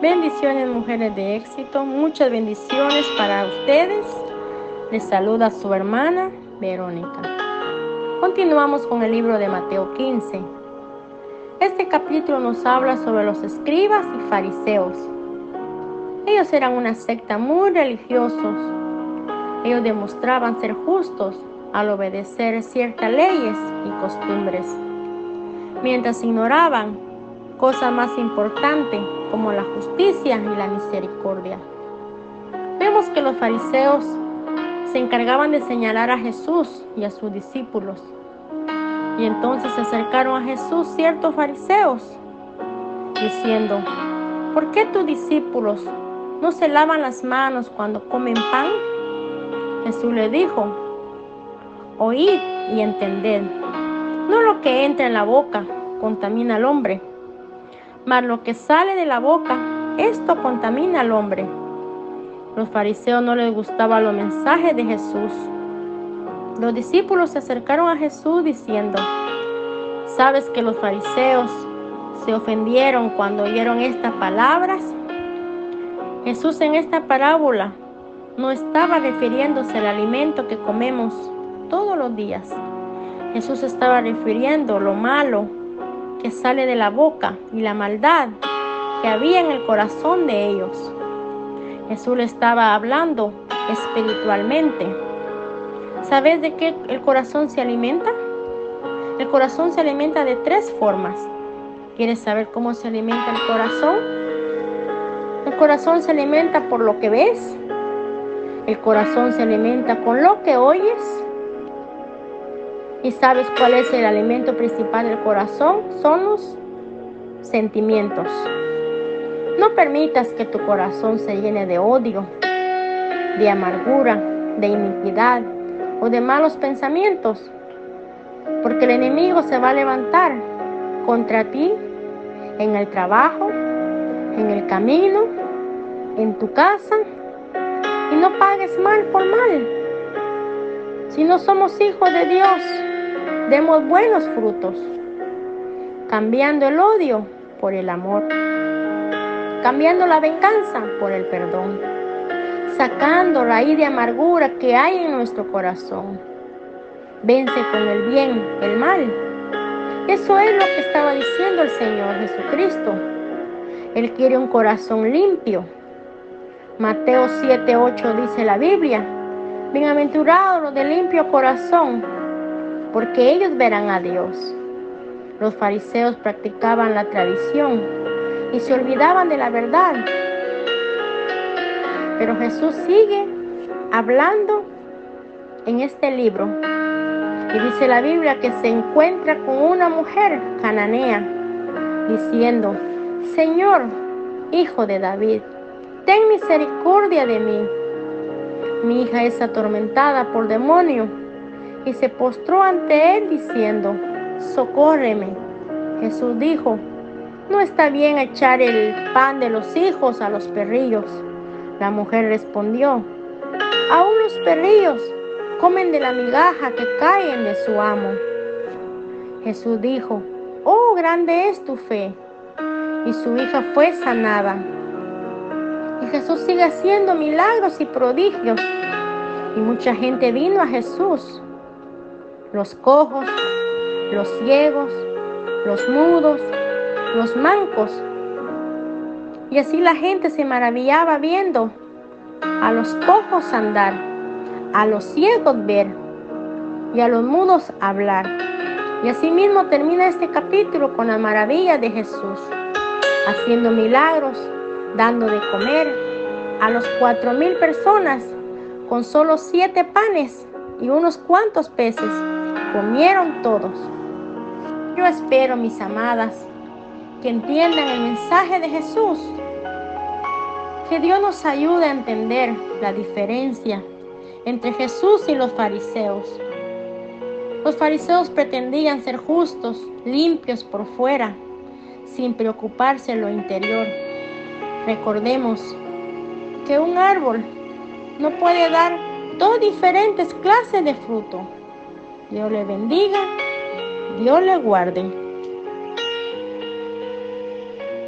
Bendiciones mujeres de éxito, muchas bendiciones para ustedes. Les saluda su hermana Verónica. Continuamos con el libro de Mateo 15. Este capítulo nos habla sobre los escribas y fariseos. Ellos eran una secta muy religiosos. Ellos demostraban ser justos al obedecer ciertas leyes y costumbres, mientras ignoraban cosas más importantes como la justicia y la misericordia. Vemos que los fariseos se encargaban de señalar a Jesús y a sus discípulos. Y entonces se acercaron a Jesús ciertos fariseos, diciendo, ¿por qué tus discípulos no se lavan las manos cuando comen pan? Jesús le dijo, oíd y entended, no lo que entra en la boca contamina al hombre, mas lo que sale de la boca, esto contamina al hombre. Los fariseos no les gustaban los mensajes de Jesús. Los discípulos se acercaron a Jesús diciendo, ¿sabes que los fariseos se ofendieron cuando oyeron estas palabras? Jesús en esta parábola no estaba refiriéndose al alimento que comemos todos los días. Jesús estaba refiriendo lo malo que sale de la boca y la maldad que había en el corazón de ellos. Jesús le estaba hablando espiritualmente. ¿Sabes de qué el corazón se alimenta? El corazón se alimenta de tres formas. ¿Quieres saber cómo se alimenta el corazón? El corazón se alimenta por lo que ves. El corazón se alimenta con lo que oyes ¿Y sabes cuál es el alimento principal del corazón? Son los sentimientos. No permitas que tu corazón se llene de odio, de amargura, de iniquidad o de malos pensamientos, porque el enemigo se va a levantar contra ti en el trabajo, en el camino, en tu casa, y no pagues mal por mal. Si no somos hijos de Dios, demos buenos frutos, cambiando el odio por el amor, cambiando la venganza por el perdón, sacando raíz de amargura que hay en nuestro corazón. Vence con el bien el mal. Eso es lo que estaba diciendo el Señor Jesucristo. Él quiere un corazón limpio. Mateo 7:8 dice la Biblia, bienaventurados los de limpio corazón, porque ellos verán a Dios. Los fariseos practicaban la tradición y se olvidaban de la verdad. Pero Jesús sigue hablando en este libro. Y dice la Biblia que se encuentra con una mujer cananea, diciendo, Señor, hijo de David, ten misericordia de mí. Mi hija es atormentada por demonio y se postró ante él diciendo, socórreme. Jesús dijo, no está bien echar el pan de los hijos a los perrillos. La mujer respondió, aún los perrillos comen de la migaja que caen de su amo. Jesús dijo, oh, grande es tu fe. Y su hija fue sanada. Y Jesús sigue haciendo milagros y prodigios. Y mucha gente vino a Jesús los cojos, los ciegos, los mudos, los mancos. Y así la gente se maravillaba viendo a los cojos andar, a los ciegos ver y a los mudos hablar. Y así mismo termina este capítulo con la maravilla de Jesús, haciendo milagros, dando de comer a los cuatro mil personas con solo siete panes y unos cuantos peces comieron todos. Yo espero, mis amadas, que entiendan el mensaje de Jesús. Que Dios nos ayude a entender la diferencia entre Jesús y los fariseos. Los fariseos pretendían ser justos, limpios por fuera, sin preocuparse en lo interior. Recordemos que un árbol no puede dar dos diferentes clases de fruto. Dios le bendiga, Dios le guarde.